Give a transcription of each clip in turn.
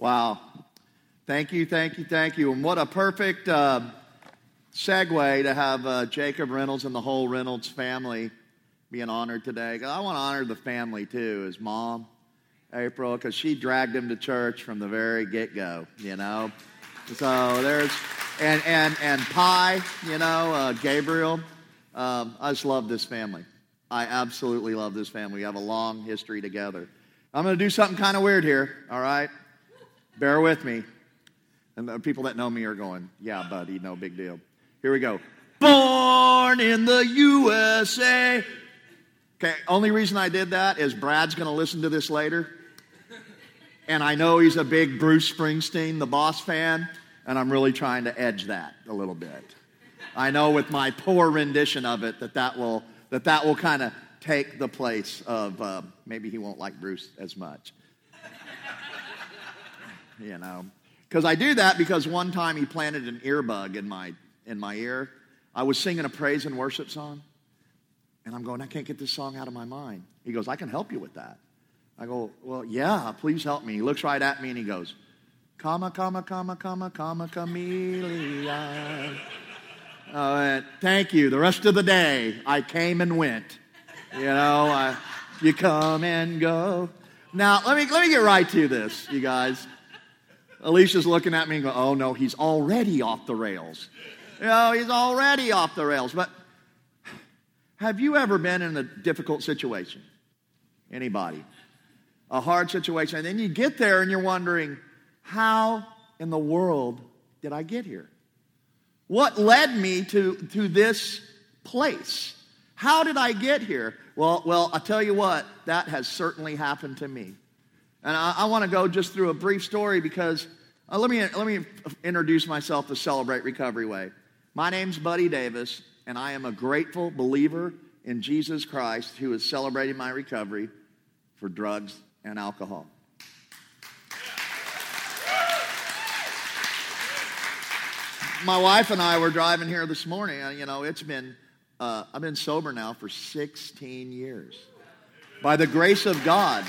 Wow. Thank you, thank you, thank you. And what a perfect uh, segue to have uh, Jacob Reynolds and the whole Reynolds family being honored today. I want to honor the family too, his mom, April, because she dragged him to church from the very get go, you know. So there's, and, and, and Pi, you know, uh, Gabriel. Um, I just love this family. I absolutely love this family. We have a long history together. I'm going to do something kind of weird here, all right? Bear with me. And the people that know me are going, yeah, buddy, no big deal. Here we go. Born in the USA. Okay, only reason I did that is Brad's going to listen to this later. And I know he's a big Bruce Springsteen, the boss fan, and I'm really trying to edge that a little bit. I know with my poor rendition of it that that will, that that will kind of take the place of uh, maybe he won't like Bruce as much. You know. Because I do that because one time he planted an earbug in my, in my ear. I was singing a praise and worship song, and I'm going, I can't get this song out of my mind. He goes, I can help you with that. I go, Well, yeah, please help me. He looks right at me and he goes, Comma, comma, comma, comma, comma, chameleon. I Thank you. The rest of the day, I came and went. You know, I, you come and go. Now, let me, let me get right to this, you guys. Alicia's looking at me and going, oh no, he's already off the rails. You know, he's already off the rails. But have you ever been in a difficult situation? Anybody? A hard situation. And then you get there and you're wondering, how in the world did I get here? What led me to, to this place? How did I get here? Well, well, I'll tell you what, that has certainly happened to me. And I, I want to go just through a brief story because uh, let, me, let me introduce myself to Celebrate Recovery Way. My name's Buddy Davis, and I am a grateful believer in Jesus Christ who is celebrating my recovery for drugs and alcohol. My wife and I were driving here this morning, and you know, it's been, uh, I've been sober now for 16 years. By the grace of God.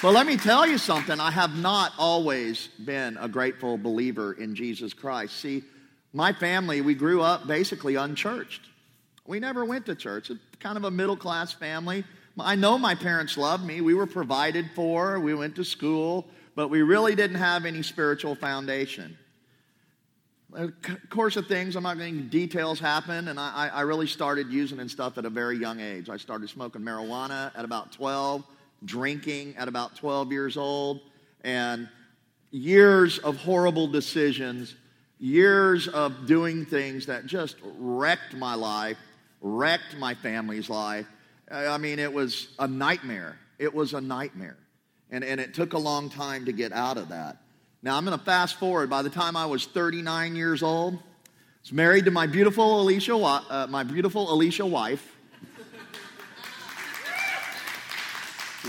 But let me tell you something. I have not always been a grateful believer in Jesus Christ. See, my family, we grew up basically unchurched. We never went to church. It's kind of a middle class family. I know my parents loved me. We were provided for. We went to school, but we really didn't have any spiritual foundation. Course of things, I'm not going details happen, and I, I really started using and stuff at a very young age. I started smoking marijuana at about 12 drinking at about 12 years old, and years of horrible decisions, years of doing things that just wrecked my life, wrecked my family's life. I mean, it was a nightmare. It was a nightmare. And, and it took a long time to get out of that. Now, I'm going to fast forward. By the time I was 39 years old, I was married to my beautiful Alicia, uh, my beautiful Alicia wife.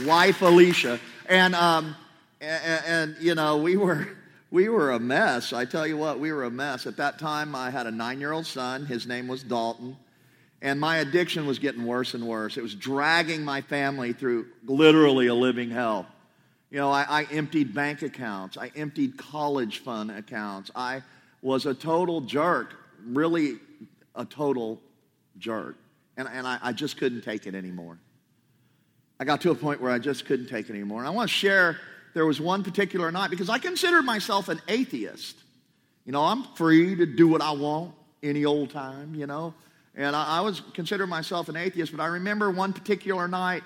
Wife Alicia. And, um, and, and, you know, we were, we were a mess. I tell you what, we were a mess. At that time, I had a nine year old son. His name was Dalton. And my addiction was getting worse and worse. It was dragging my family through literally a living hell. You know, I, I emptied bank accounts, I emptied college fund accounts. I was a total jerk, really a total jerk. And, and I, I just couldn't take it anymore. I got to a point where I just couldn't take it anymore. And I want to share there was one particular night because I considered myself an atheist. You know, I'm free to do what I want any old time, you know. And I, I was considering myself an atheist, but I remember one particular night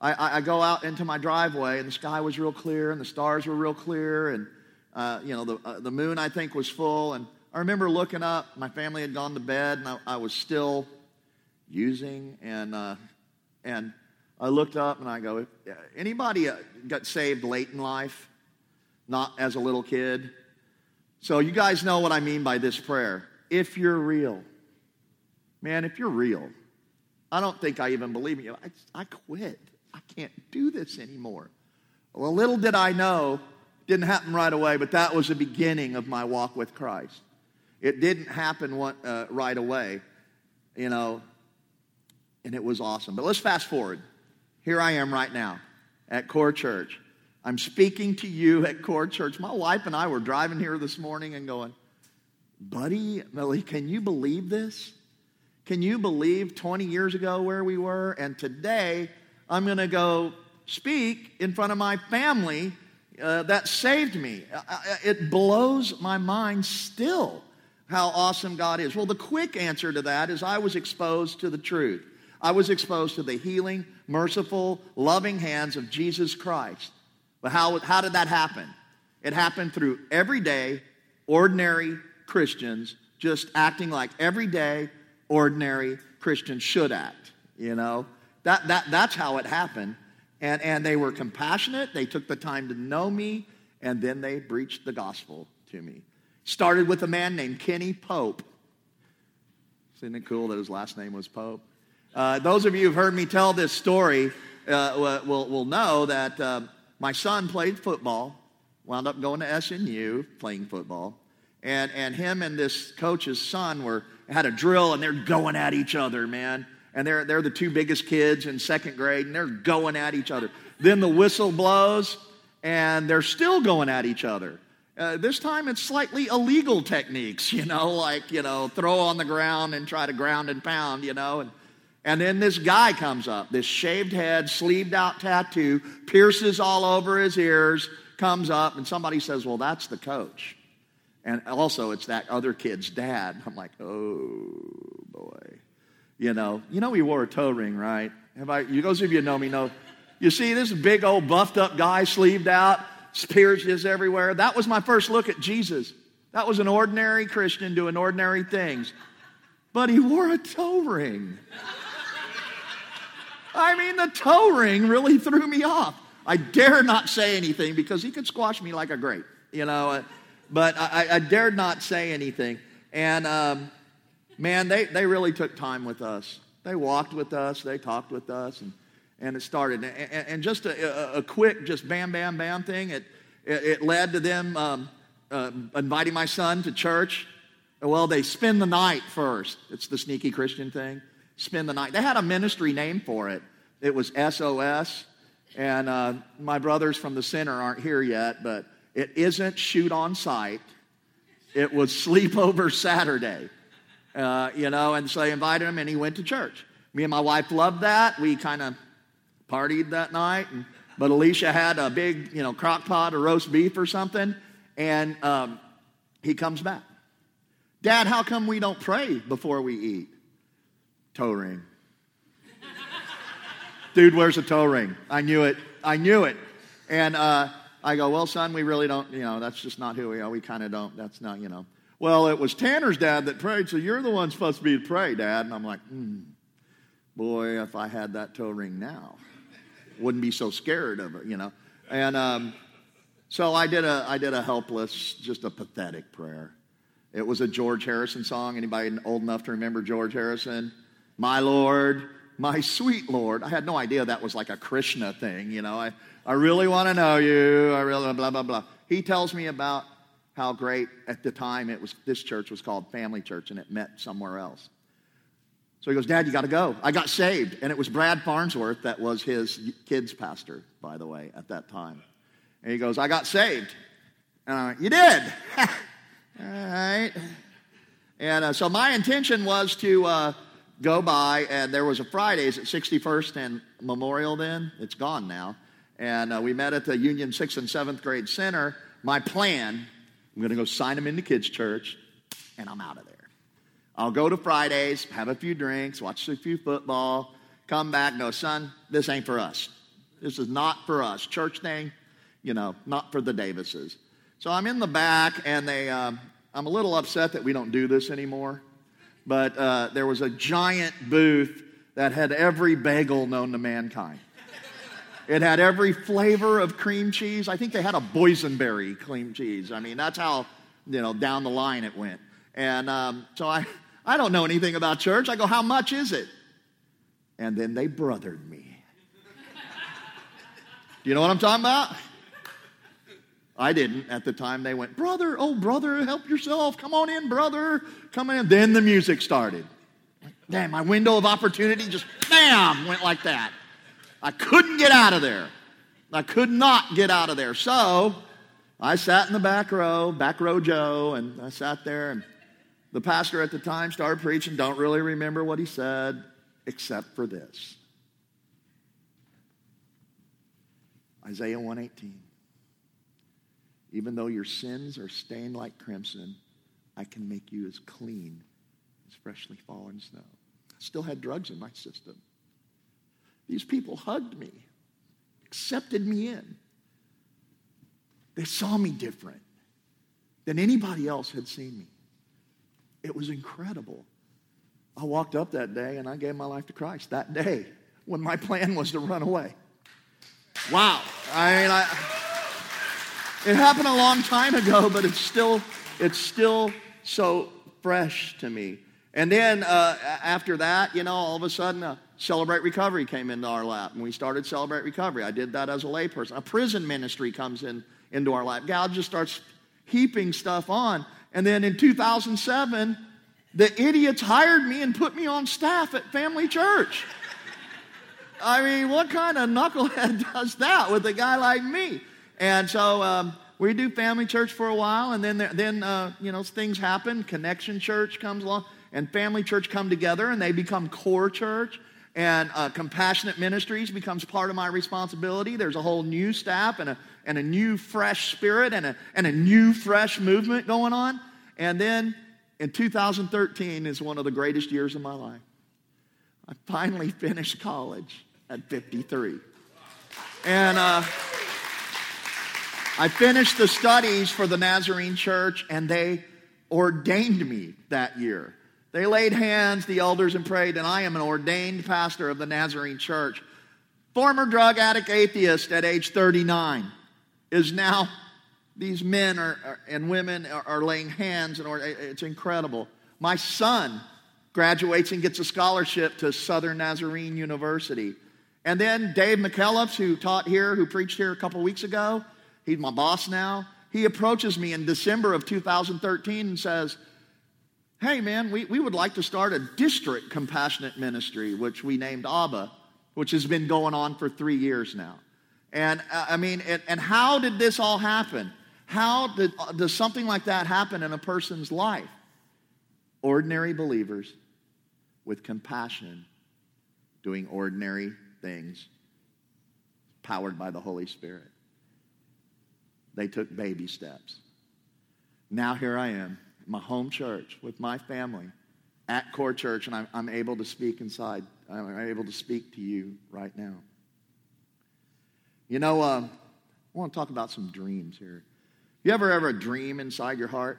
I, I, I, go out into my driveway and the sky was real clear and the stars were real clear and, uh, you know, the, uh, the moon I think was full. And I remember looking up, my family had gone to bed and I, I was still using and, uh, and I looked up and I go, anybody uh, got saved late in life? Not as a little kid? So you guys know what I mean by this prayer. If you're real. Man, if you're real, I don't think I even believe in you. I, I quit. I can't do this anymore. Well, little did I know, didn't happen right away, but that was the beginning of my walk with Christ. It didn't happen one, uh, right away, you know, and it was awesome. But let's fast forward here I am right now at Core Church. I'm speaking to you at Core Church. My wife and I were driving here this morning and going, Buddy, Millie, can you believe this? Can you believe 20 years ago where we were? And today, I'm going to go speak in front of my family uh, that saved me. Uh, uh, it blows my mind still how awesome God is. Well, the quick answer to that is I was exposed to the truth. I was exposed to the healing, merciful, loving hands of Jesus Christ. But how, how did that happen? It happened through everyday, ordinary Christians just acting like everyday, ordinary Christians should act. You know, that, that, that's how it happened. And, and they were compassionate. They took the time to know me, and then they preached the gospel to me. Started with a man named Kenny Pope. Isn't it cool that his last name was Pope? Uh, those of you who've heard me tell this story uh, will, will know that uh, my son played football, wound up going to SNU playing football, and, and him and this coach's son were had a drill and they're going at each other, man and they're, they're the two biggest kids in second grade, and they're going at each other. Then the whistle blows, and they're still going at each other. Uh, this time it's slightly illegal techniques, you know, like, you know, throw on the ground and try to ground and pound, you know. And, and then this guy comes up, this shaved head, sleeved out tattoo, pierces all over his ears, comes up, and somebody says, Well, that's the coach. And also, it's that other kid's dad. I'm like, Oh, boy. You know, you know he wore a toe ring, right? Have I? You, those of you know me know. You see this big old buffed up guy, sleeved out, spears everywhere. That was my first look at Jesus. That was an ordinary Christian doing ordinary things, but he wore a toe ring. I mean, the toe ring really threw me off. I dare not say anything because he could squash me like a grape, you know. Uh, but I, I dared not say anything. And um, man, they, they really took time with us. They walked with us, they talked with us, and, and it started. And, and just a, a, quick, just bam, bam, bam thing, it, it, it led to them um, uh, inviting my son to church. Well, they spend the night first. It's the sneaky Christian thing. Spend the night. They had a ministry name for it. It was SOS. And uh, my brothers from the center aren't here yet, but it isn't shoot on sight. It was sleepover Saturday. Uh, you know, and so they invited him and he went to church. Me and my wife loved that. We kind of partied that night. And, but Alicia had a big, you know, crock pot of roast beef or something. And um, he comes back. Dad, how come we don't pray before we eat? Toe ring. Dude wears a toe ring. I knew it. I knew it. And uh, I go, well, son, we really don't, you know, that's just not who we are. We kind of don't, that's not, you know. Well, it was Tanner's dad that prayed, so you're the one supposed to be to pray, Dad. And I'm like, hmm, boy, if I had that toe ring now, wouldn't be so scared of it, you know. And um, so I did a I did a helpless, just a pathetic prayer. It was a George Harrison song. Anybody old enough to remember George Harrison? My Lord, my sweet Lord. I had no idea that was like a Krishna thing, you know. I, I really want to know you. I really blah blah blah. He tells me about how great at the time it was this church was called family church and it met somewhere else so he goes dad you got to go i got saved and it was brad farnsworth that was his kids pastor by the way at that time and he goes i got saved and I'm like, you did all right and uh, so my intention was to uh, go by and there was a fridays at 61st and memorial then it's gone now and uh, we met at the union 6th and 7th grade center my plan I'm going to go sign them into kids' church, and I'm out of there. I'll go to Fridays, have a few drinks, watch a few football, come back, no, son, this ain't for us. This is not for us. Church thing, you know, not for the Davises. So I'm in the back, and they, um, I'm a little upset that we don't do this anymore. But uh, there was a giant booth that had every bagel known to mankind. It had every flavor of cream cheese. I think they had a boysenberry cream cheese. I mean, that's how, you know, down the line it went. And um, so I, I don't know anything about church. I go, how much is it? And then they brothered me. Do you know what I'm talking about? I didn't at the time. They went, brother, oh, brother, help yourself. Come on in, brother. Come in. Then the music started. Damn, my window of opportunity just, bam, went like that. I couldn't get out of there. I could not get out of there. So I sat in the back row, back row Joe, and I sat there, and the pastor at the time started preaching. Don't really remember what he said, except for this Isaiah 118. Even though your sins are stained like crimson, I can make you as clean as freshly fallen snow. I still had drugs in my system. These people hugged me, accepted me in. They saw me different than anybody else had seen me. It was incredible. I walked up that day and I gave my life to Christ that day when my plan was to run away. Wow. I mean, I, it happened a long time ago, but it's still, it's still so fresh to me. And then uh, after that, you know, all of a sudden, uh, Celebrate Recovery came into our lap, and we started Celebrate Recovery. I did that as a layperson. A prison ministry comes in into our lap. God just starts heaping stuff on. And then in 2007, the idiots hired me and put me on staff at Family Church. I mean, what kind of knucklehead does that with a guy like me? And so um, we do Family Church for a while, and then then uh, you know things happen. Connection Church comes along, and Family Church come together, and they become Core Church and uh, compassionate ministries becomes part of my responsibility. There's a whole new staff and a, and a new fresh spirit and a, and a new fresh movement going on. And then in 2013 is one of the greatest years of my life. I finally finished college at 53. And uh, I finished the studies for the Nazarene Church, and they ordained me that year. They laid hands, the elders, and prayed, and I am an ordained pastor of the Nazarene Church. Former drug addict atheist at age 39 is now, these men are, and women are, are, laying hands, and it's incredible. My son graduates and gets a scholarship to Southern Nazarene University. And then Dave McKellips, who taught here, who preached here a couple weeks ago, he's my boss now. He approaches me in December of 2013 and says, hey, man, we, we would like to start a district compassionate ministry, which we named ABBA, which has been going on for three years now. And uh, I mean, and, and, how did this all happen? How did, uh, does something like that happen in a person's life? Ordinary believers with compassion doing ordinary things, powered by the Holy Spirit. They took baby steps. Now here I am my home church with my family at Core Church, and I'm, I'm able to speak inside. I'm able to speak to you right now. You know, uh, I want to talk about some dreams here. You ever ever a dream inside your heart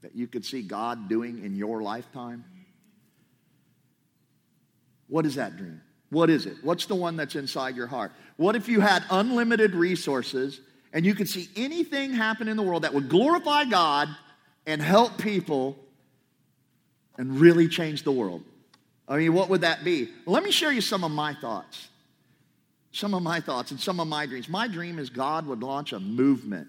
that you could see God doing in your lifetime? What is that dream? What is it? What's the one that's inside your heart? What if you had unlimited resources and you could see anything happen in the world that would glorify God and help people and really change the world. I mean, what would that be? Let me share you some of my thoughts. Some of my thoughts and some of my dreams. My dream is God would launch a movement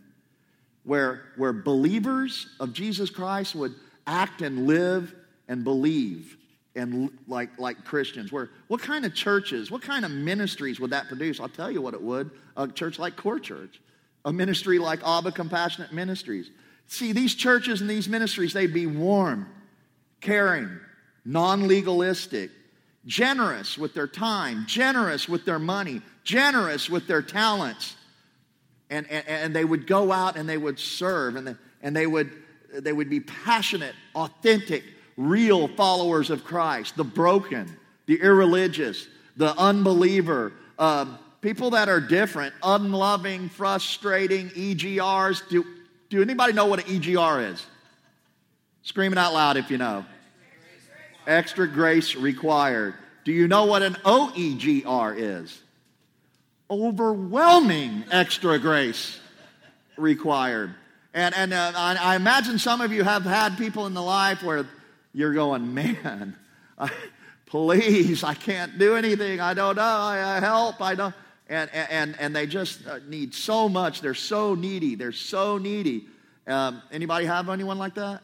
where, where believers of Jesus Christ would act and live and believe and like, like Christians. Where, what kind of churches, what kind of ministries would that produce? I'll tell you what it would. A church like Core Church, a ministry like Abba Compassionate Ministries, See, these churches and these ministries, they'd be warm, caring, non legalistic, generous with their time, generous with their money, generous with their talents. And, and, and they would go out and they would serve and, the, and they, would, they would be passionate, authentic, real followers of Christ, the broken, the irreligious, the unbeliever, um, people that are different, unloving, frustrating, EGRs. Do, do anybody know what an EGR is? Screaming out loud if you know. Extra grace required. Do you know what an OEGR is? Overwhelming extra grace required. And, and uh, I, I, imagine some of you have had people in the life where you're going, man, I, please, I can't do anything. I don't know. I, I help. I don't and, and, and they just uh, need so much. They're so needy. They're so needy. Um, anybody have anyone like that?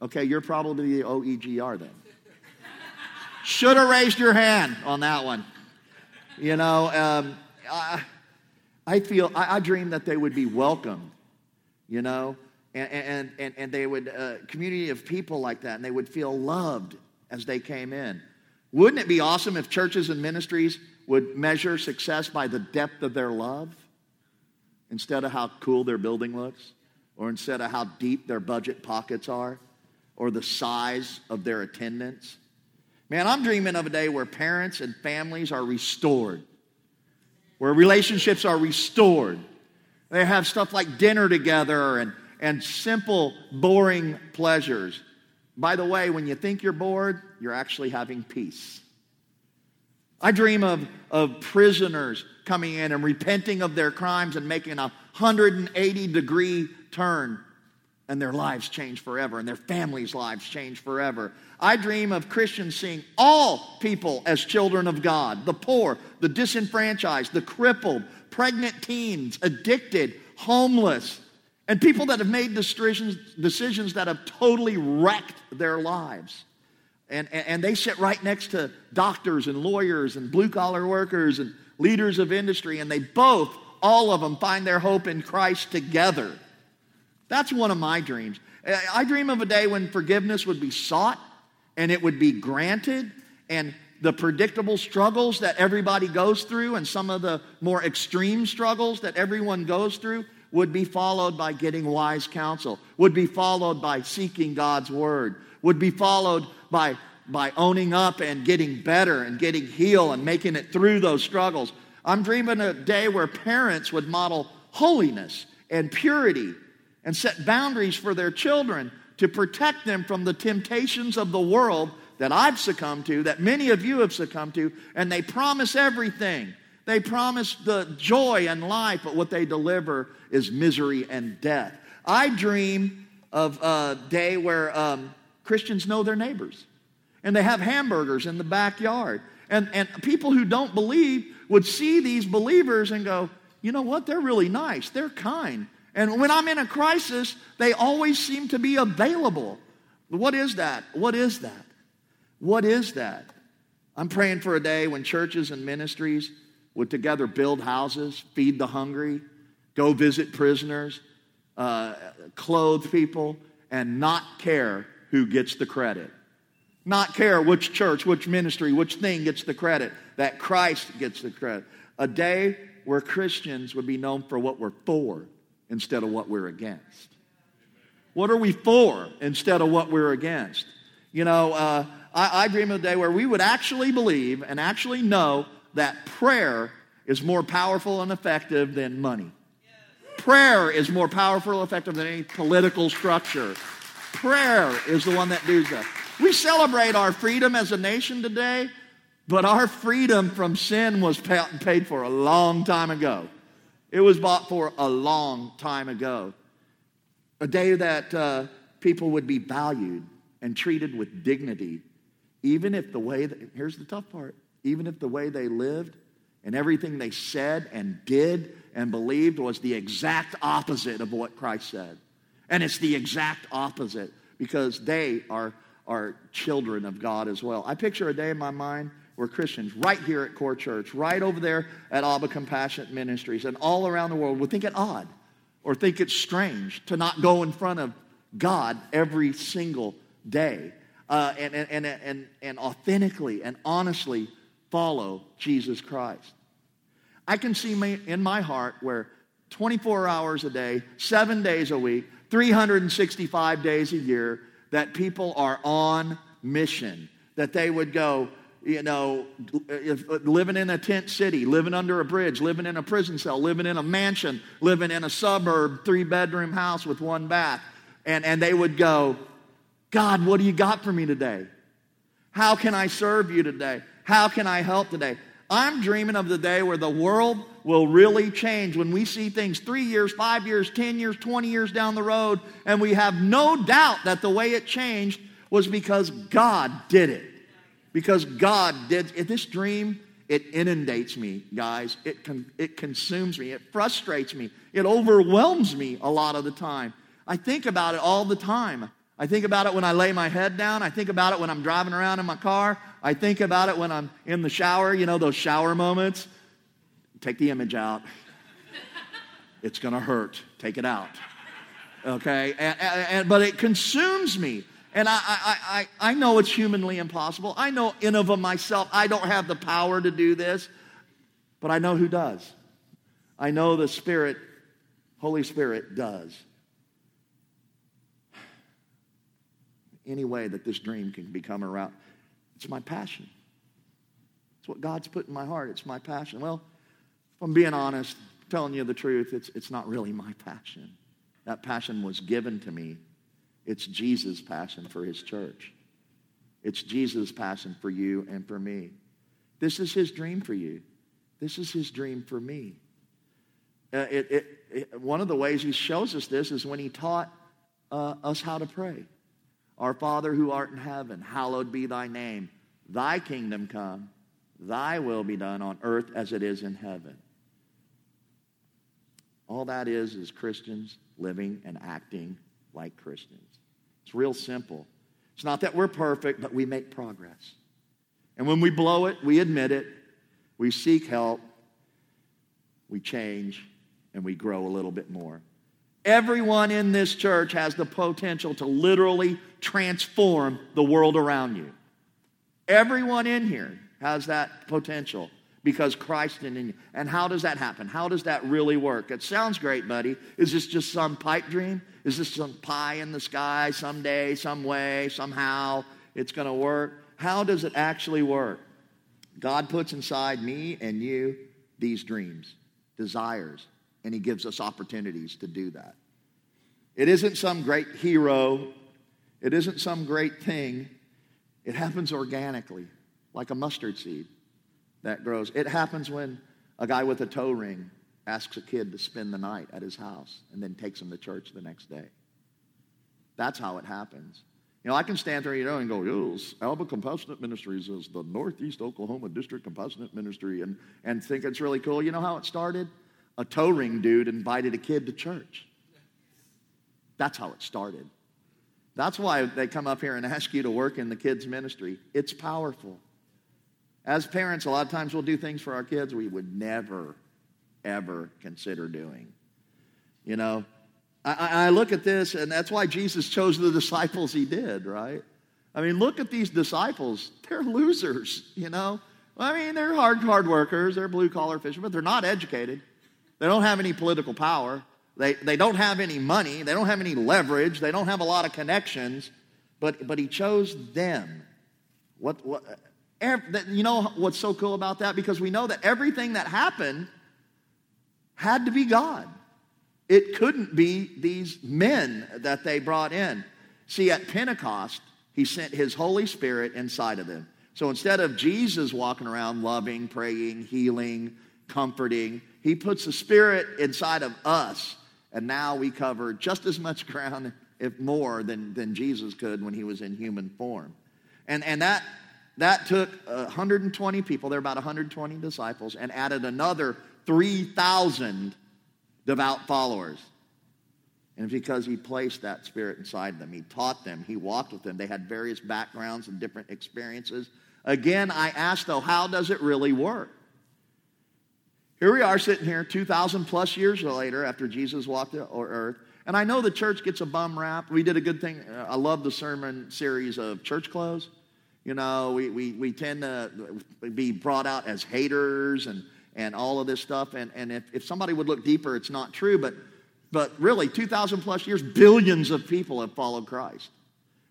Okay, you're probably the OEGR then. Should have raised your hand on that one. You know, um, I feel, I, I dream that they would be welcomed, you know, and, and, and, and they would, uh, community of people like that, and they would feel loved as they came in. Wouldn't it be awesome if churches and ministries would measure success by the depth of their love instead of how cool their building looks, or instead of how deep their budget pockets are, or the size of their attendance? Man, I'm dreaming of a day where parents and families are restored, where relationships are restored. They have stuff like dinner together and, and simple, boring pleasures. By the way, when you think you're bored, you're actually having peace. I dream of, of prisoners coming in and repenting of their crimes and making a 180 degree turn, and their lives change forever, and their families' lives change forever. I dream of Christians seeing all people as children of God the poor, the disenfranchised, the crippled, pregnant teens, addicted, homeless, and people that have made decisions, decisions that have totally wrecked their lives. And, and, they sit right next to doctors and lawyers and blue collar workers and leaders of industry, and they both, all of them, find their hope in Christ together. That's one of my dreams. I dream of a day when forgiveness would be sought and it would be granted, and the predictable struggles that everybody goes through and some of the more extreme struggles that everyone goes through would be followed by getting wise counsel, would be followed by seeking God's word, would be followed by, by owning up and getting better and getting healed and making it through those struggles. I'm dreaming a day where parents would model holiness and purity and set boundaries for their children to protect them from the temptations of the world that I've succumbed to, that many of you have succumbed to, and they promise everything. They promise the joy and life, but what they deliver is misery and death. I dream of a day where um, Christians know their neighbors and they have hamburgers in the backyard. And, and people who don't believe would see these believers and go, you know what? They're really nice. They're kind. And when I'm in a crisis, they always seem to be available. What is that? What is that? What is that? I'm praying for a day when churches and ministries would together build houses, feed the hungry, go visit prisoners, uh, clothe people, and not care who gets the credit. Not care which church, which ministry, which thing gets the credit, that Christ gets the credit. A day where Christians would be known for what we're for instead of what we're against. What are we for instead of what we're against? You know, uh, I, I dream of a day where we would actually believe and actually know that prayer is more powerful and effective than money. Prayer is more powerful and effective than any political structure. Prayer is the one that does that. We celebrate our freedom as a nation today, but our freedom from sin was paid for a long time ago. It was bought for a long time ago. A day that uh, people would be valued and treated with dignity, even if the way, that, here's the tough part, even if the way they lived and everything they said and did and believed was the exact opposite of what Christ said. And it's the exact opposite because they are, are children of God as well. I picture a day in my mind where Christians right here at Core Church, right over there at Abba Compassionate Ministries, and all around the world would think it odd or think it's strange to not go in front of God every single day uh, and, and, and, and, and authentically and honestly follow Jesus Christ. I can see in my heart where 24 hours a day, seven days a week, 365 days a year, that people are on mission, that they would go, you know, if, uh, living in a tent city, living under a bridge, living in a prison cell, living in a mansion, living in a suburb, three bedroom house with one bath. And, and they would go, God, what do you got for me today? How can I serve you today? How can I help today? I'm dreaming of the day where the world will really change when we see things three years, five years, 10 years, 20 years down the road, and we have no doubt that the way it changed was because God did it because God did this dream. It inundates me, guys. It, con- it consumes me. It frustrates me. It overwhelms me a lot of the time. I think about it all the time. I think about it when I lay my head down. I think about it when I'm driving around in my car. I think about it when I'm in the shower, you know, those shower moments. Take the image out. It's going to hurt. Take it out. Okay? And, and, but it consumes me. And I, I, I, I know it's humanly impossible. I know in of myself, I don't have the power to do this, but I know who does. I know the Spirit, Holy Spirit, does. Any way that this dream can become around, it's my passion. It's what God's put in my heart. It's my passion. Well, if I'm being honest, telling you the truth, it's, it's not really my passion. That passion was given to me it's Jesus' passion for his church. It's Jesus' passion for you and for me. This is his dream for you. This is his dream for me. Uh, it, it, it, one of the ways he shows us this is when he taught uh, us how to pray. Our Father who art in heaven, hallowed be thy name. Thy kingdom come, thy will be done on earth as it is in heaven. All that is is Christians living and acting like Christians. It's real simple. It's not that we're perfect, but we make progress. And when we blow it, we admit it, we seek help, we change, and we grow a little bit more. Everyone in this church has the potential to literally transform the world around you. Everyone in here has that potential because Christ in you. And how does that happen? How does that really work? It sounds great, buddy. Is this just some pipe dream? Is this some pie in the sky someday, some way, somehow it's going to work? How does it actually work? God puts inside me and you these dreams, desires, and He gives us opportunities to do that. It isn't some great hero, it isn't some great thing. It happens organically, like a mustard seed that grows. It happens when a guy with a toe ring asks a kid to spend the night at his house and then takes him to church the next day. That's how it happens. You know, I can stand there you know, and go, yes, Abba Compassionate Ministries is the Northeast Oklahoma District Compassionate Ministry, and, and think it's really cool. You know how it started? A toe ring dude invited a kid to church. That's how it started. That's why they come up here and ask you to work in the kids' ministry. It's powerful. As parents, a lot of times we'll do things for our kids we would never ever consider doing. You know, I, I, look at this, and that's why Jesus chose the disciples he did, right? I mean, look at these disciples. They're losers, you know? I mean, they're hard, hard workers, they're blue collar fishermen, but they're not educated. They don't have any political power. They, they don't have any money. They don't have any leverage. They don't have a lot of connections. But, but he chose them. What, what, you know what's so cool about that? Because we know that everything that happened had to be God. It couldn't be these men that they brought in. See, at Pentecost, he sent his Holy Spirit inside of them. So instead of Jesus walking around loving, praying, healing, comforting, he puts the Spirit inside of us. And now we cover just as much ground, if more, than, than Jesus could when he was in human form. And, and that, that took 120 people, there are about 120 disciples, and added another 3,000 devout followers. And because he placed that spirit inside them, he taught them, he walked with them. They had various backgrounds and different experiences. Again, I ask though, how does it really work? Here we are sitting here 2,000 plus years later after Jesus walked the earth. And I know the church gets a bum rap. We did a good thing. Uh, I love the sermon series of church clothes. You know, we, we, we tend to be brought out as haters and and all of this stuff. And, and if, if somebody would look deeper, it's not true. But, but really, 2,000 plus years, billions of people have followed Christ.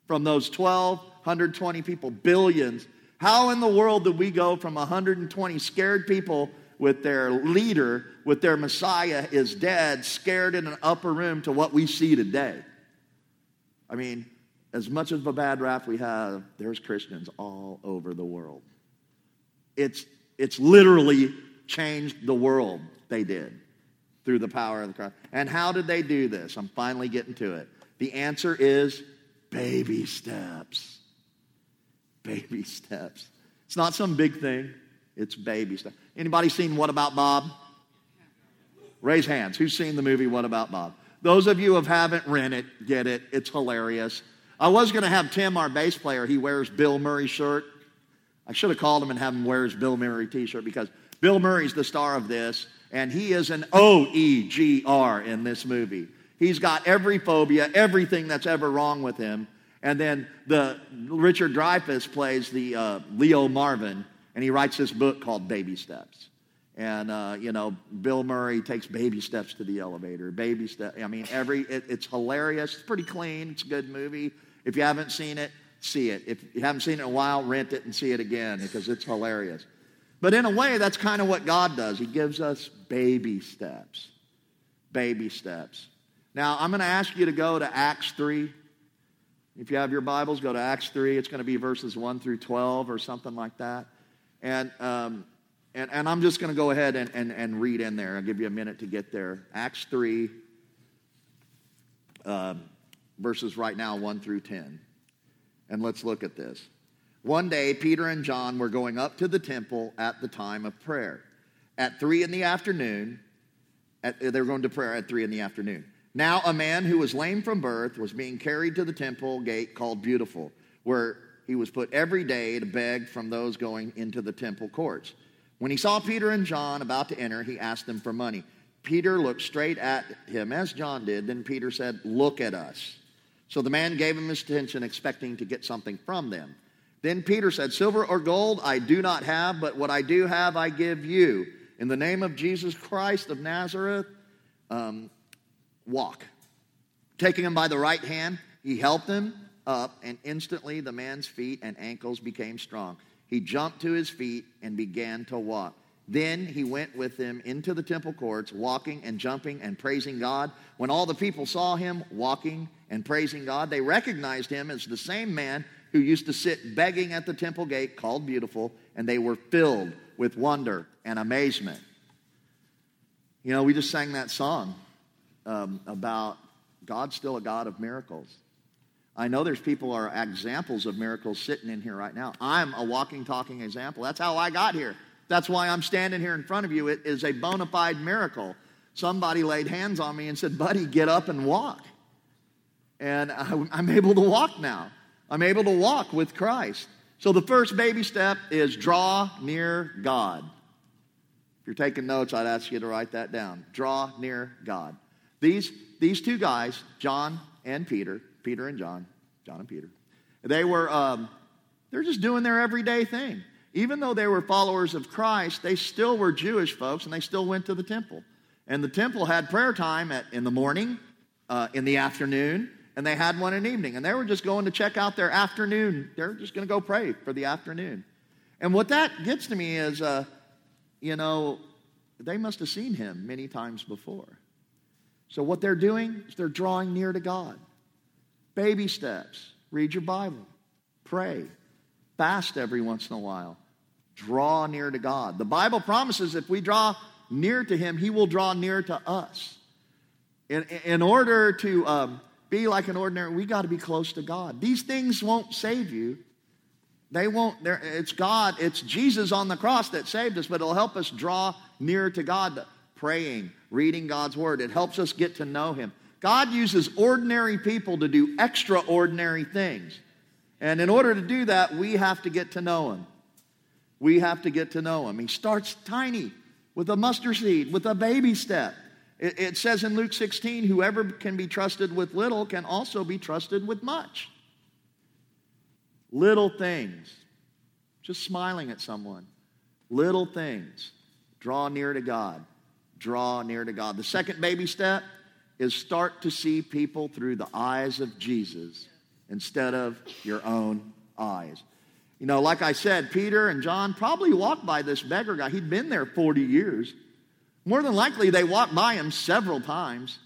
From those 12, 120 people, billions. How in the world did we go from 120 scared people with their leader, with their Messiah is dead, scared in an upper room to what we see today? I mean, as much of a bad rap we have, there's Christians all over the world. It's, it's literally changed the world. They did through the power of the cross. And how did they do this? I'm finally getting to it. The answer is baby steps. Baby steps. It's not some big thing. It's baby steps. Anybody seen What About Bob? Raise hands. Who's seen the movie What About Bob? Those of you who haven't, rent it, get it. It's hilarious. I was going to have Tim, our bass player, he wears Bill Murray shirt. I should have called him and have him wear his Bill Murray t shirt because Bill Murray's the star of this, and he is an O E G R in this movie. He's got every phobia, everything that's ever wrong with him. And then the Richard Dreyfuss plays the uh, Leo Marvin, and he writes this book called Baby Steps. And uh, you know, Bill Murray takes baby steps to the elevator. Baby step. I mean, every it, it's hilarious. It's pretty clean. It's a good movie. If you haven't seen it, see it. If you haven't seen it in a while, rent it and see it again because it's hilarious. But in a way, that's kind of what God does. He gives us baby steps. Baby steps. Now, I'm going to ask you to go to Acts 3. If you have your Bibles, go to Acts 3. It's going to be verses 1 through 12 or something like that. And, um, and, and I'm just going to go ahead and, and, and read in there. I'll give you a minute to get there. Acts 3, um, verses right now 1 through 10. And let's look at this. One day, Peter and John were going up to the temple at the time of prayer. At 3 in the afternoon, at, they were going to prayer at 3 in the afternoon. Now, a man who was lame from birth was being carried to the temple gate called Beautiful, where he was put every day to beg from those going into the temple courts. When he saw Peter and John about to enter, he asked them for money. Peter looked straight at him, as John did. Then Peter said, Look at us. So the man gave him his attention, expecting to get something from them. Then Peter said, Silver or gold I do not have, but what I do have I give you. In the name of Jesus Christ of Nazareth, um, walk. Taking him by the right hand, he helped him up, and instantly the man's feet and ankles became strong. He jumped to his feet and began to walk. Then he went with them into the temple courts, walking and jumping and praising God. When all the people saw him walking and praising God, they recognized him as the same man who used to sit begging at the temple gate called Beautiful, and they were filled with wonder and amazement. You know, we just sang that song um, about God's still a God of miracles. I know there's people are examples of miracles sitting in here right now. I'm a walking, talking example. That's how I got here. That's why I'm standing here in front of you. It is a bona fide miracle. Somebody laid hands on me and said, Buddy, get up and walk. And I'm able to walk now. I'm able to walk with Christ. So the first baby step is draw near God. If you're taking notes, I'd ask you to write that down. Draw near God. These, these two guys, John and Peter, Peter and John, John and Peter. They were, um, they're just doing their everyday thing. Even though they were followers of Christ, they still were Jewish folks and they still went to the temple. And the temple had prayer time at, in the morning, uh, in the afternoon, and they had one in the evening. And they were just going to check out their afternoon. They're just going to go pray for the afternoon. And what that gets to me is, uh, you know, they must have seen him many times before. So what they're doing is they're drawing near to God. Baby steps. Read your Bible. Pray. Fast every once in a while. Draw near to God. The Bible promises if we draw near to Him, He will draw near to us. In, in order to um, be like an ordinary, we got to be close to God. These things won't save you. They won't, it's God, it's Jesus on the cross that saved us, but it'll help us draw near to God, praying, reading God's Word. It helps us get to know Him. God uses ordinary people to do extraordinary things. And in order to do that, we have to get to know Him. We have to get to know Him. He starts tiny with a mustard seed, with a baby step. It, it says in Luke 16, whoever can be trusted with little can also be trusted with much. Little things, just smiling at someone. Little things, draw near to God. Draw near to God. The second baby step is start to see people through the eyes of Jesus instead of your own eyes. You know, like I said, Peter and John probably walked by this beggar guy. He'd been there 40 years. More than likely, they walked by him several times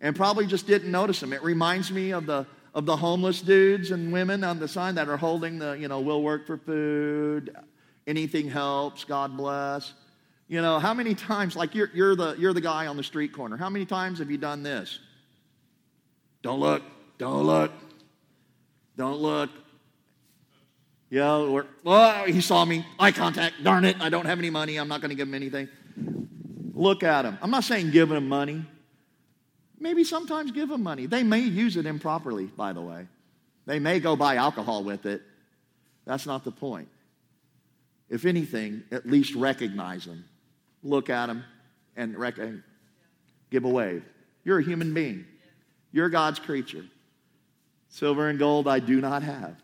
and probably just didn't notice him. It reminds me of the, of the homeless dudes and women on the sign that are holding the, you know, we'll work for food, anything helps, God bless. You know, how many times, like you're, you're, the, you're the guy on the street corner, how many times have you done this? Don't look, don't look, don't look. Know, or, well, he saw me, eye contact, darn it, I don't have any money, I'm not going to give him anything. Look at him. I'm not saying give him money. Maybe sometimes give them money. They may use it improperly, by the way. They may go buy alcohol with it. That's not the point. If anything, at least recognize them look at them and reckon, give a wave. You're a human being. You're God's creature. Silver and gold I do not have.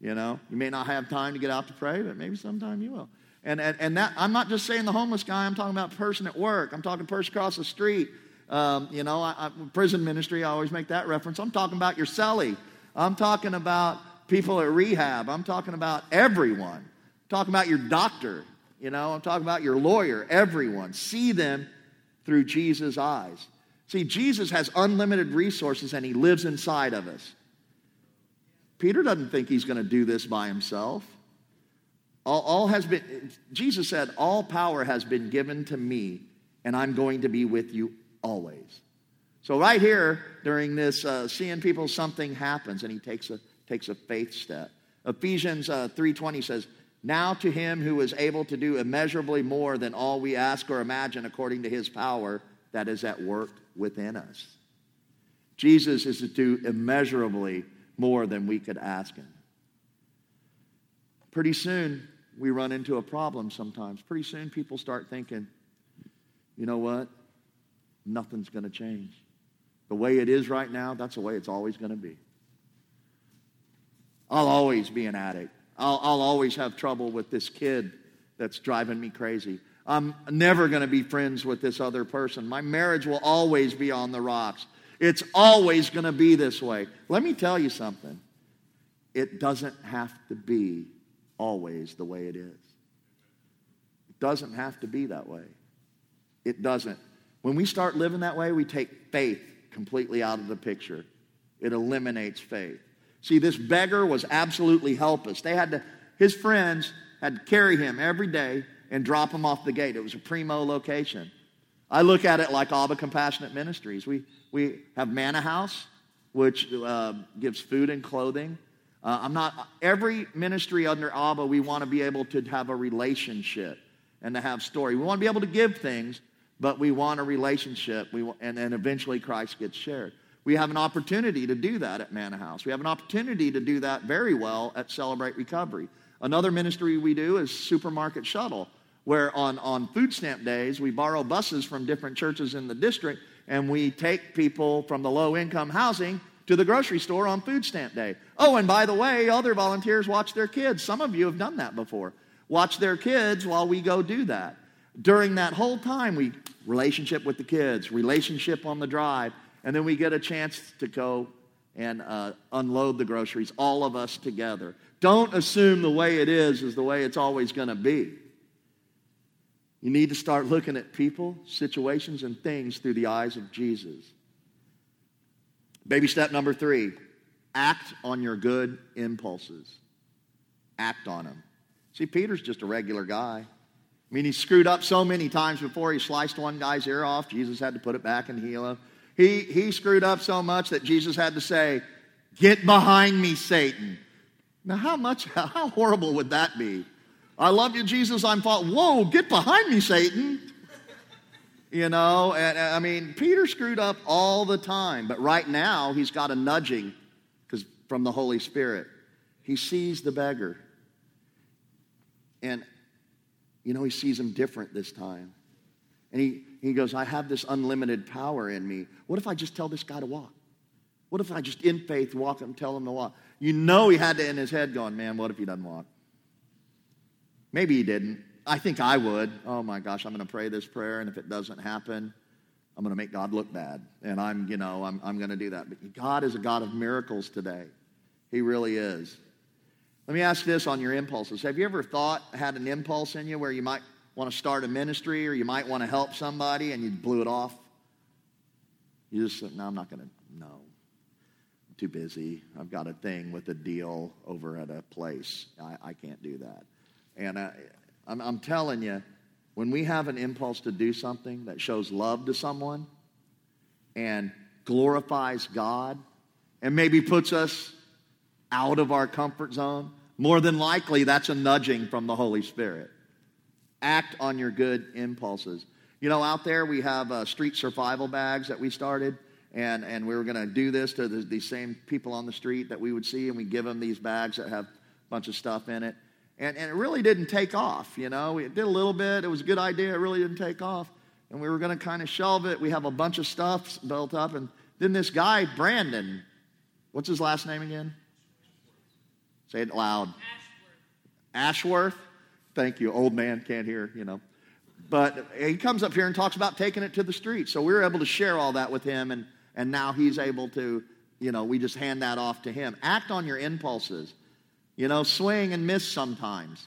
You know, you may not have time to get out to pray, but maybe sometime you will. And, and, and that, I'm not just saying the homeless guy, I'm talking about person at work. I'm talking person across the street. Um, you know, I, I, prison ministry, I always make that reference. I'm talking about your cellie. I'm talking about people at rehab. I'm talking about everyone. I'm talking about your doctor. You know, I'm talking about your lawyer, everyone. See them through Jesus' eyes. See, Jesus has unlimited resources and he lives inside of us. Peter doesn't think he's going to do this by himself. All, all, has been, Jesus said, All power has been given to me, and I'm going to be with you always. So, right here, during this, uh, seeing people, something happens, and he takes a, takes a faith step. Ephesians uh, 3.20 says, Now to him who is able to do immeasurably more than all we ask or imagine according to his power that is at work within us. Jesus is to do immeasurably more than we could ask him. Pretty soon, we run into a problem sometimes. Pretty soon, people start thinking, you know what? Nothing's going to change. The way it is right now, that's the way it's always going to be. I'll always be an addict. I'll, I'll always have trouble with this kid that's driving me crazy. I'm never going to be friends with this other person. My marriage will always be on the rocks. It's always going to be this way. Let me tell you something. It doesn't have to be always the way it is. It doesn't have to be that way. It doesn't. When we start living that way, we take faith completely out of the picture. It eliminates faith. See, this beggar was absolutely helpless. They had to, his friends had to carry him every day and drop him off the gate. It was a primo location. I look at it like Abba Compassionate Ministries. We, we have Manna House, which uh, gives food and clothing. Uh, I'm not, every ministry under Abba, we want to be able to have a relationship and to have story. We want to be able to give things, but we want a relationship, we, and then eventually Christ gets shared. We have an opportunity to do that at Manna House. We have an opportunity to do that very well at Celebrate Recovery. Another ministry we do is Supermarket Shuttle, where on, on food stamp days, we borrow buses from different churches in the district and we take people from the low income housing to the grocery store on food stamp day. Oh, and by the way, other volunteers watch their kids. Some of you have done that before. Watch their kids while we go do that. During that whole time, we relationship with the kids, relationship on the drive, and then we get a chance to go and uh, unload the groceries, all of us together. Don't assume the way it is is the way it's always going to be. You need to start looking at people, situations, and things through the eyes of Jesus. Baby step number three act on your good impulses. Act on them. See, Peter's just a regular guy. I mean, he screwed up so many times before. He sliced one guy's ear off. Jesus had to put it back and heal him. He, he screwed up so much that Jesus had to say, Get behind me, Satan. Now, how much, how horrible would that be? I love you, Jesus. I'm fault. Whoa, get behind me, Satan. You know, and I mean, Peter screwed up all the time, but right now he's got a nudging because from the Holy Spirit. He sees the beggar. And, you know, he sees him different this time. And he, he goes, I have this unlimited power in me. What if I just tell this guy to walk? What if I just in faith walk and tell him to walk? You know he had to in his head going, man, what if he doesn't walk? Maybe he didn't. I think I would. Oh my gosh, I'm going to pray this prayer, and if it doesn't happen, I'm going to make God look bad. And I'm, you know, I'm, I'm going to do that. But God is a God of miracles today. He really is. Let me ask this on your impulses. Have you ever thought, had an impulse in you where you might want to start a ministry or you might want to help somebody and you blew it off? You just said, no, I'm not going to, no. I'm too busy. I've got a thing with a deal over at a place. I, I can't do that. And I, I'm, I'm telling you, when we have an impulse to do something that shows love to someone and glorifies God and maybe puts us out of our comfort zone, more than likely that's a nudging from the Holy Spirit. Act on your good impulses. You know, out there we have uh, street survival bags that we started, and, and we were going to do this to the, these same people on the street that we would see, and we give them these bags that have a bunch of stuff in it. And, and it really didn't take off, you know. We did a little bit. It was a good idea. It really didn't take off. And we were going to kind of shelve it. We have a bunch of stuff built up. And then this guy, Brandon, what's his last name again? Say it loud. Ashworth. Ashworth. Thank you. Old man can't hear, you know. But he comes up here and talks about taking it to the street. So we were able to share all that with him, and, and now he's able to, you know, we just hand that off to him. Act on your impulses. You know, swing and miss sometimes.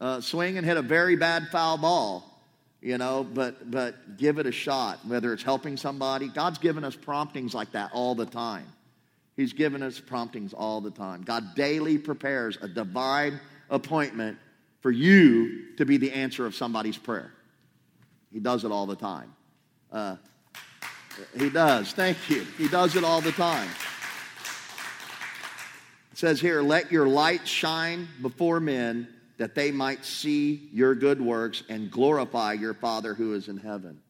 Uh, swing and hit a very bad foul ball, you know, but, but give it a shot, whether it's helping somebody. God's given us promptings like that all the time. He's given us promptings all the time. God daily prepares a divine appointment for you to be the answer of somebody's prayer. He does it all the time. Uh, he does. Thank you. He does it all the time. It says here, let your light shine before men that they might see your good works and glorify your Father who is in heaven.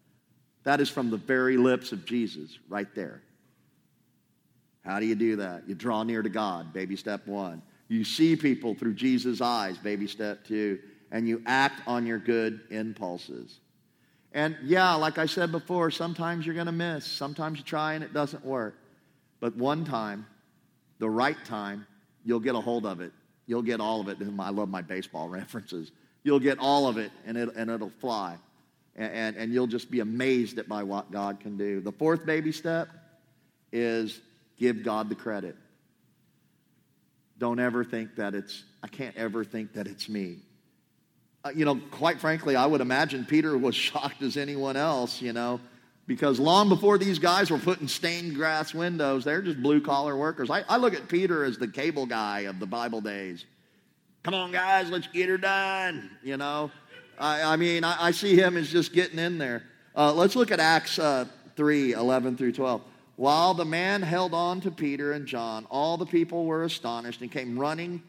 That is from the very lips of Jesus, right there. How do you do that? You draw near to God, baby step one. You see people through Jesus' eyes, baby step two. And you act on your good impulses. And yeah, like I said before, sometimes you're going to miss. Sometimes you try and it doesn't work. But one time, the right time, you'll get a hold of it. You'll get all of it. I love my baseball references. You'll get all of it and, it, and it'll fly. And, and, and you'll just be amazed at by what God can do. The fourth baby step is give God the credit. Don't ever think that it's, I can't ever think that it's me. Uh, you know, quite frankly, I would imagine Peter was shocked as anyone else, you know, because long before these guys were putting stained glass windows, they're just blue collar workers. I, I, look at Peter as the cable guy of the Bible days. Come on, guys, let's get her done, you know. I, I mean, I, I, see him as just getting in there. Uh, let's look at Acts uh, 3 11 through 12. While the man held on to Peter and John, all the people were astonished and came running,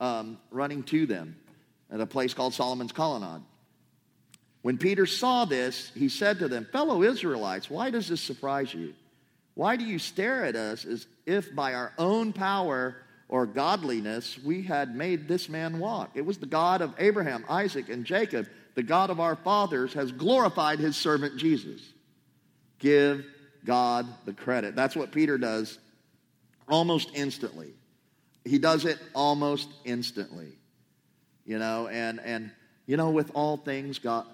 um, running to them at a place called Solomon's Colonnade. When Peter saw this, he said to them, Fellow Israelites, why does this surprise you? Why do you stare at us as if by our own power or godliness we had made this man walk? It was the God of Abraham, Isaac, and Jacob, the God of our fathers, has glorified his servant Jesus. Give God the credit. That's what Peter does almost instantly. He does it almost instantly you know, and, and you know, with all things, God,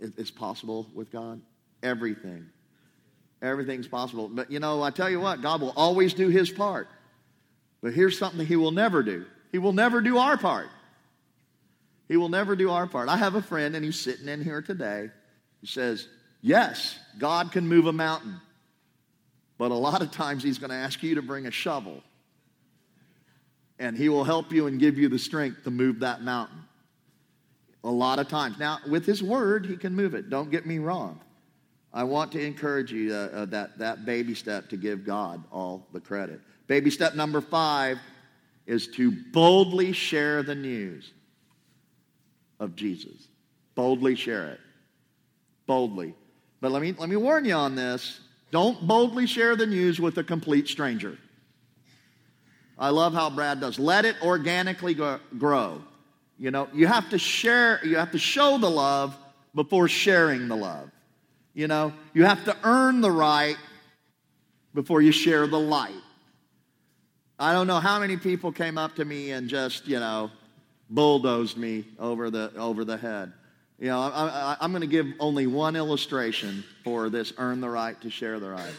it's possible with God. Everything. Everything's possible. But you know, I tell you what, God will always do his part. But here's something he will never do. He will never do our part. He will never do our part. I have a friend, and he's sitting in here today. He says, Yes, God can move a mountain. But a lot of times he's going to ask you to bring a shovel and He will help you and give you the strength to move that mountain. A lot of times. Now, with His Word, He can move it. Don't get me wrong. I want to encourage you uh, uh, that, that baby step to give God all the credit. Baby step number five is to boldly share the news of Jesus. Boldly share it. Boldly. But let me, let me warn you on this. Don't boldly share the news with a complete stranger. I love how Brad does. Let it organically grow. You know, you have to share, you have to show the love before sharing the love. You know, you have to earn the right before you share the light. I don't know how many people came up to me and just, you know, bulldozed me over the, over the head. You know, I, am going to give only one illustration for this earn the right to share the right.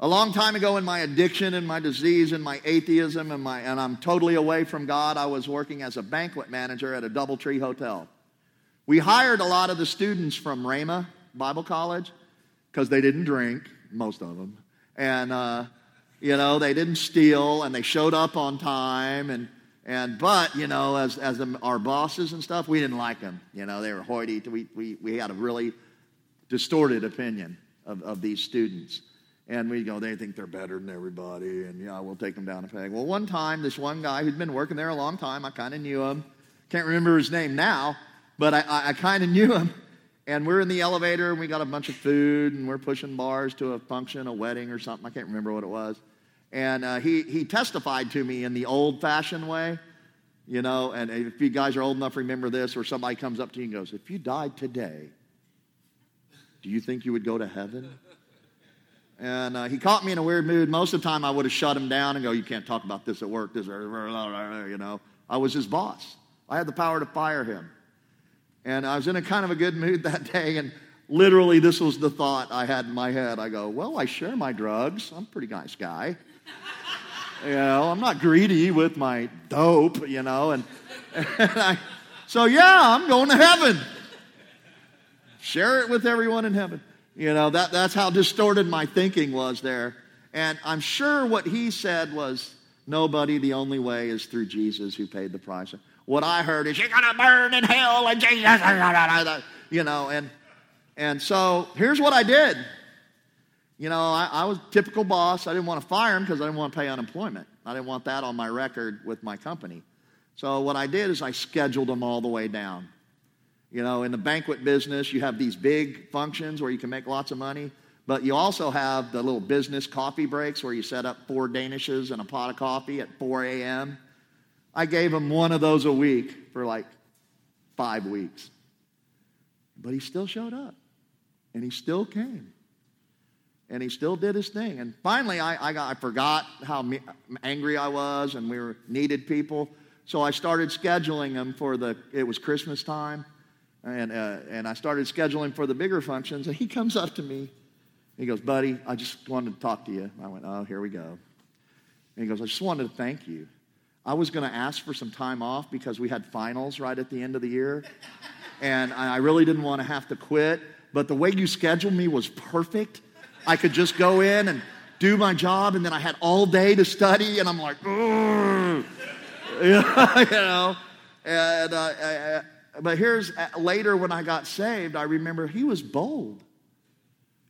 A long time ago, in my addiction and my disease and my atheism and, my, and I'm totally away from God, I was working as a banquet manager at a Doubletree Hotel. We hired a lot of the students from Rhema Bible College because they didn't drink, most of them. And, uh, you know, they didn't steal and they showed up on time. And, and but, you know, as, as our bosses and stuff, we didn't like them. You know, they were hoity. We, we, we had a really distorted opinion of, of these students. And we go, they think they're better than everybody, and yeah, we'll take them down a peg. Well, one time, this one guy who'd been working there a long time, I kind of knew him. Can't remember his name now, but I, I, I kind of knew him. And we're in the elevator, and we got a bunch of food, and we're pushing bars to a function, a wedding or something. I can't remember what it was. And uh, he, he testified to me in the old fashioned way. You know, and if you guys are old enough, remember this, or somebody comes up to you and goes, If you died today, do you think you would go to heaven? And uh, he caught me in a weird mood. Most of the time, I would have shut him down and go, You can't talk about this at work. This, you know, I was his boss. I had the power to fire him. And I was in a kind of a good mood that day. And literally, this was the thought I had in my head. I go, Well, I share my drugs. I'm a pretty nice guy. You know, I'm not greedy with my dope, you know. And, and I, so, yeah, I'm going to heaven. Share it with everyone in heaven. You know, that, that's how distorted my thinking was there. And I'm sure what he said was, nobody, the only way is through Jesus who paid the price. What I heard is, you're going to burn in hell and Jesus, you know, and, and so here's what I did. You know, I, I was typical boss. I didn't want to fire him because I didn't want to pay unemployment. I didn't want that on my record with my company. So what I did is I scheduled them all the way down. You know, in the banquet business, you have these big functions where you can make lots of money, but you also have the little business coffee breaks where you set up four Danishes and a pot of coffee at 4 a.m. I gave him one of those a week for like five weeks. But he still showed up and he still came and he still did his thing. And finally, I, I, got, I forgot how me, angry I was, and we were needed people. So I started scheduling him for the. It was Christmas time, and uh, and I started scheduling for the bigger functions. And he comes up to me, he goes, "Buddy, I just wanted to talk to you." I went, "Oh, here we go." And he goes, "I just wanted to thank you. I was going to ask for some time off because we had finals right at the end of the year, and I really didn't want to have to quit. But the way you scheduled me was perfect." I could just go in and do my job, and then I had all day to study, and I'm like, you know. And uh, I, but here's uh, later when I got saved, I remember he was bold.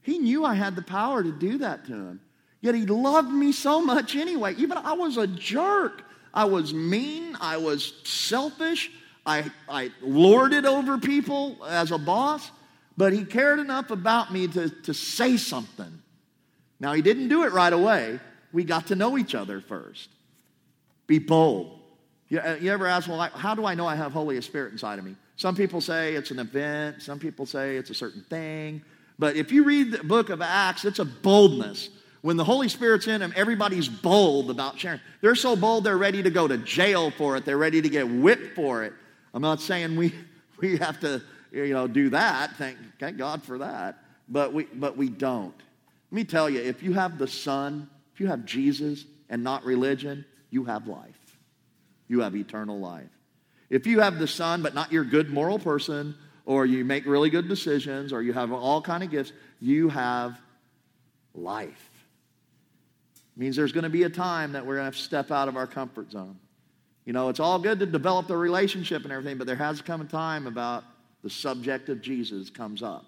He knew I had the power to do that to him. Yet he loved me so much anyway. Even I was a jerk. I was mean. I was selfish. I, I lorded over people as a boss but he cared enough about me to, to say something. Now, he didn't do it right away. We got to know each other first. Be bold. You, uh, you ever ask, well, how do I know I have Holy Spirit inside of me? Some people say it's an event, some people say it's a certain thing. But if you read the book of Acts, it's a boldness. When the Holy Spirit's in them, everybody's bold about sharing. They're so bold, they're ready to go to jail for it. They're ready to get whipped for it. I'm not saying we, we have to you know, do that. Thank, thank God for that. But we, but we don't. Let me tell you, if you have the Son, if you have Jesus and not religion, you have life. You have eternal life. If you have the Son, but not your good moral person, or you make really good decisions, or you have all kind of gifts, you have life. It means there's going to be a time that we're going to have to step out of our comfort zone. You know, it's all good to develop the relationship and everything, but there has to come a time about the subject of Jesus comes up.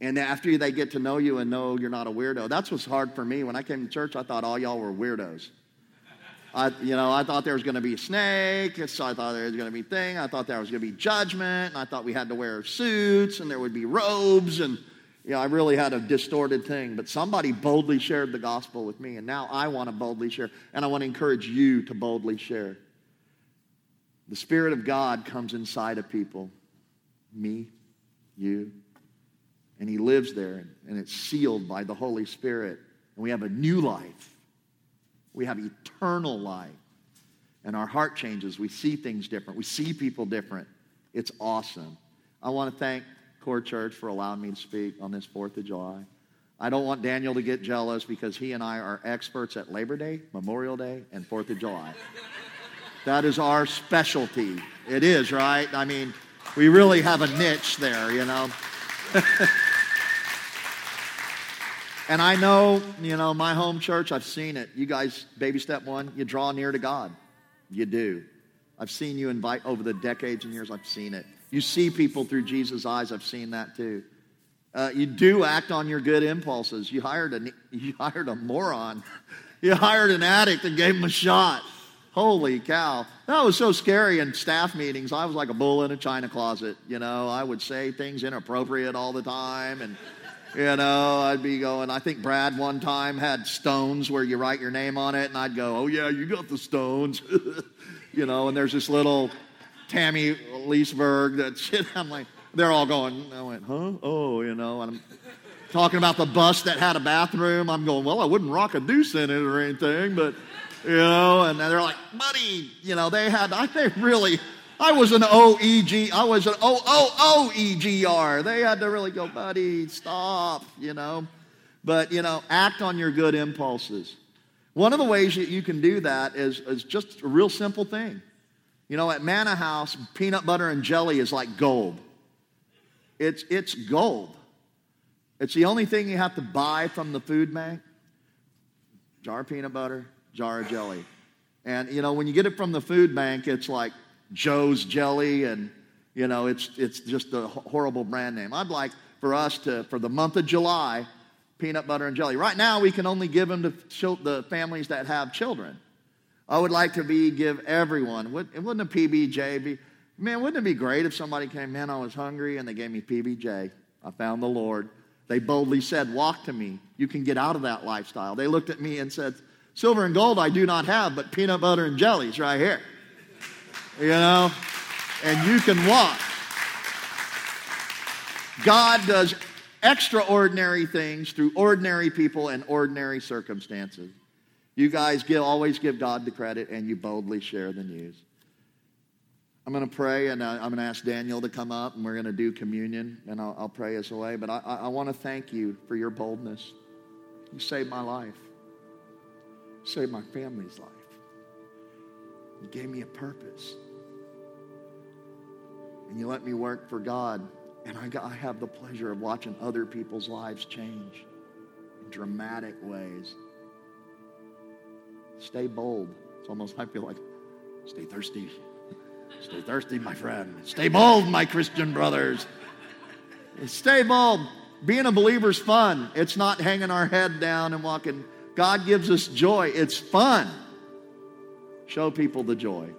And after they get to know you and know you're not a weirdo, that's what's hard for me. When I came to church, I thought all y'all were weirdos. I, you know, I thought there was going to be a snake. So I thought there was going to be thing. I thought there was going to be judgment. And I thought we had to wear suits and there would be robes. And, you know, I really had a distorted thing. But somebody boldly shared the gospel with me. And now I want to boldly share. And I want to encourage you to boldly share. The Spirit of God comes inside of people, me, you, and He lives there, and it's sealed by the Holy Spirit. And we have a new life. We have eternal life. And our heart changes. We see things different. We see people different. It's awesome. I want to thank Core Church for allowing me to speak on this 4th of July. I don't want Daniel to get jealous because he and I are experts at Labor Day, Memorial Day, and 4th of July. That is our specialty. It is, right? I mean, we really have a niche there, you know. and I know, you know, my home church, I've seen it. You guys, baby step one, you draw near to God. You do. I've seen you invite over the decades and years, I've seen it. You see people through Jesus' eyes, I've seen that too. Uh, you do act on your good impulses. You hired a, you hired a moron. You hired an addict and gave him a shot. Holy cow. That was so scary in staff meetings. I was like a bull in a china closet. You know, I would say things inappropriate all the time. And, You know, I'd be going, I think Brad one time had stones where you write your name on it, and I'd go, oh, yeah, you got the stones. you know, and there's this little Tammy Leesburg shit. I'm like, they're all going, I went, huh? Oh, you know, and I'm talking about the bus that had a bathroom. I'm going, well, I wouldn't rock a deuce in it or anything, but, you know, and they're like, buddy, you know, they had, I think really, I was an O-E-G, I was an O-O-O-E-G-R. They had to really go, buddy, stop, you know. But, you know, act on your good impulses. One of the ways that you can do that is, is just a real simple thing. You know, at Manna House, peanut butter and jelly is like gold. It's, it's gold. It's the only thing you have to buy from the food bank. Jar peanut butter, jar of jelly. And, you know, when you get it from the food bank, it's like Joe's Jelly, and you know, it's it's just a horrible brand name. I'd like for us to, for the month of July, peanut butter and jelly. Right now, we can only give them to the families that have children. I would like to be give everyone. Wouldn't a PBJ be? Man, wouldn't it be great if somebody came, man, I was hungry, and they gave me PBJ. I found the Lord. They boldly said, Walk to me. You can get out of that lifestyle. They looked at me and said, Silver and gold I do not have, but peanut butter and jellies right here you know, and you can walk. God does extraordinary things through ordinary people and ordinary circumstances. You guys give, always give God the credit and you boldly share the news. I'm going to pray and uh, I'm going to ask Daniel to come up and we're going to do communion and I'll, I'll pray us away. But I, I, want to thank you for your boldness. You saved my life, saved my family's life. You gave me a purpose and you let me work for God. And I, got, I have the pleasure of watching other people's lives change in dramatic ways. Stay bold. It's almost, I feel like, stay thirsty. Stay thirsty, my friend. Stay bold, my Christian brothers. Stay bold. Being a believer is fun. It's not hanging our head down and walking. God gives us joy. It's fun. Show people the joy.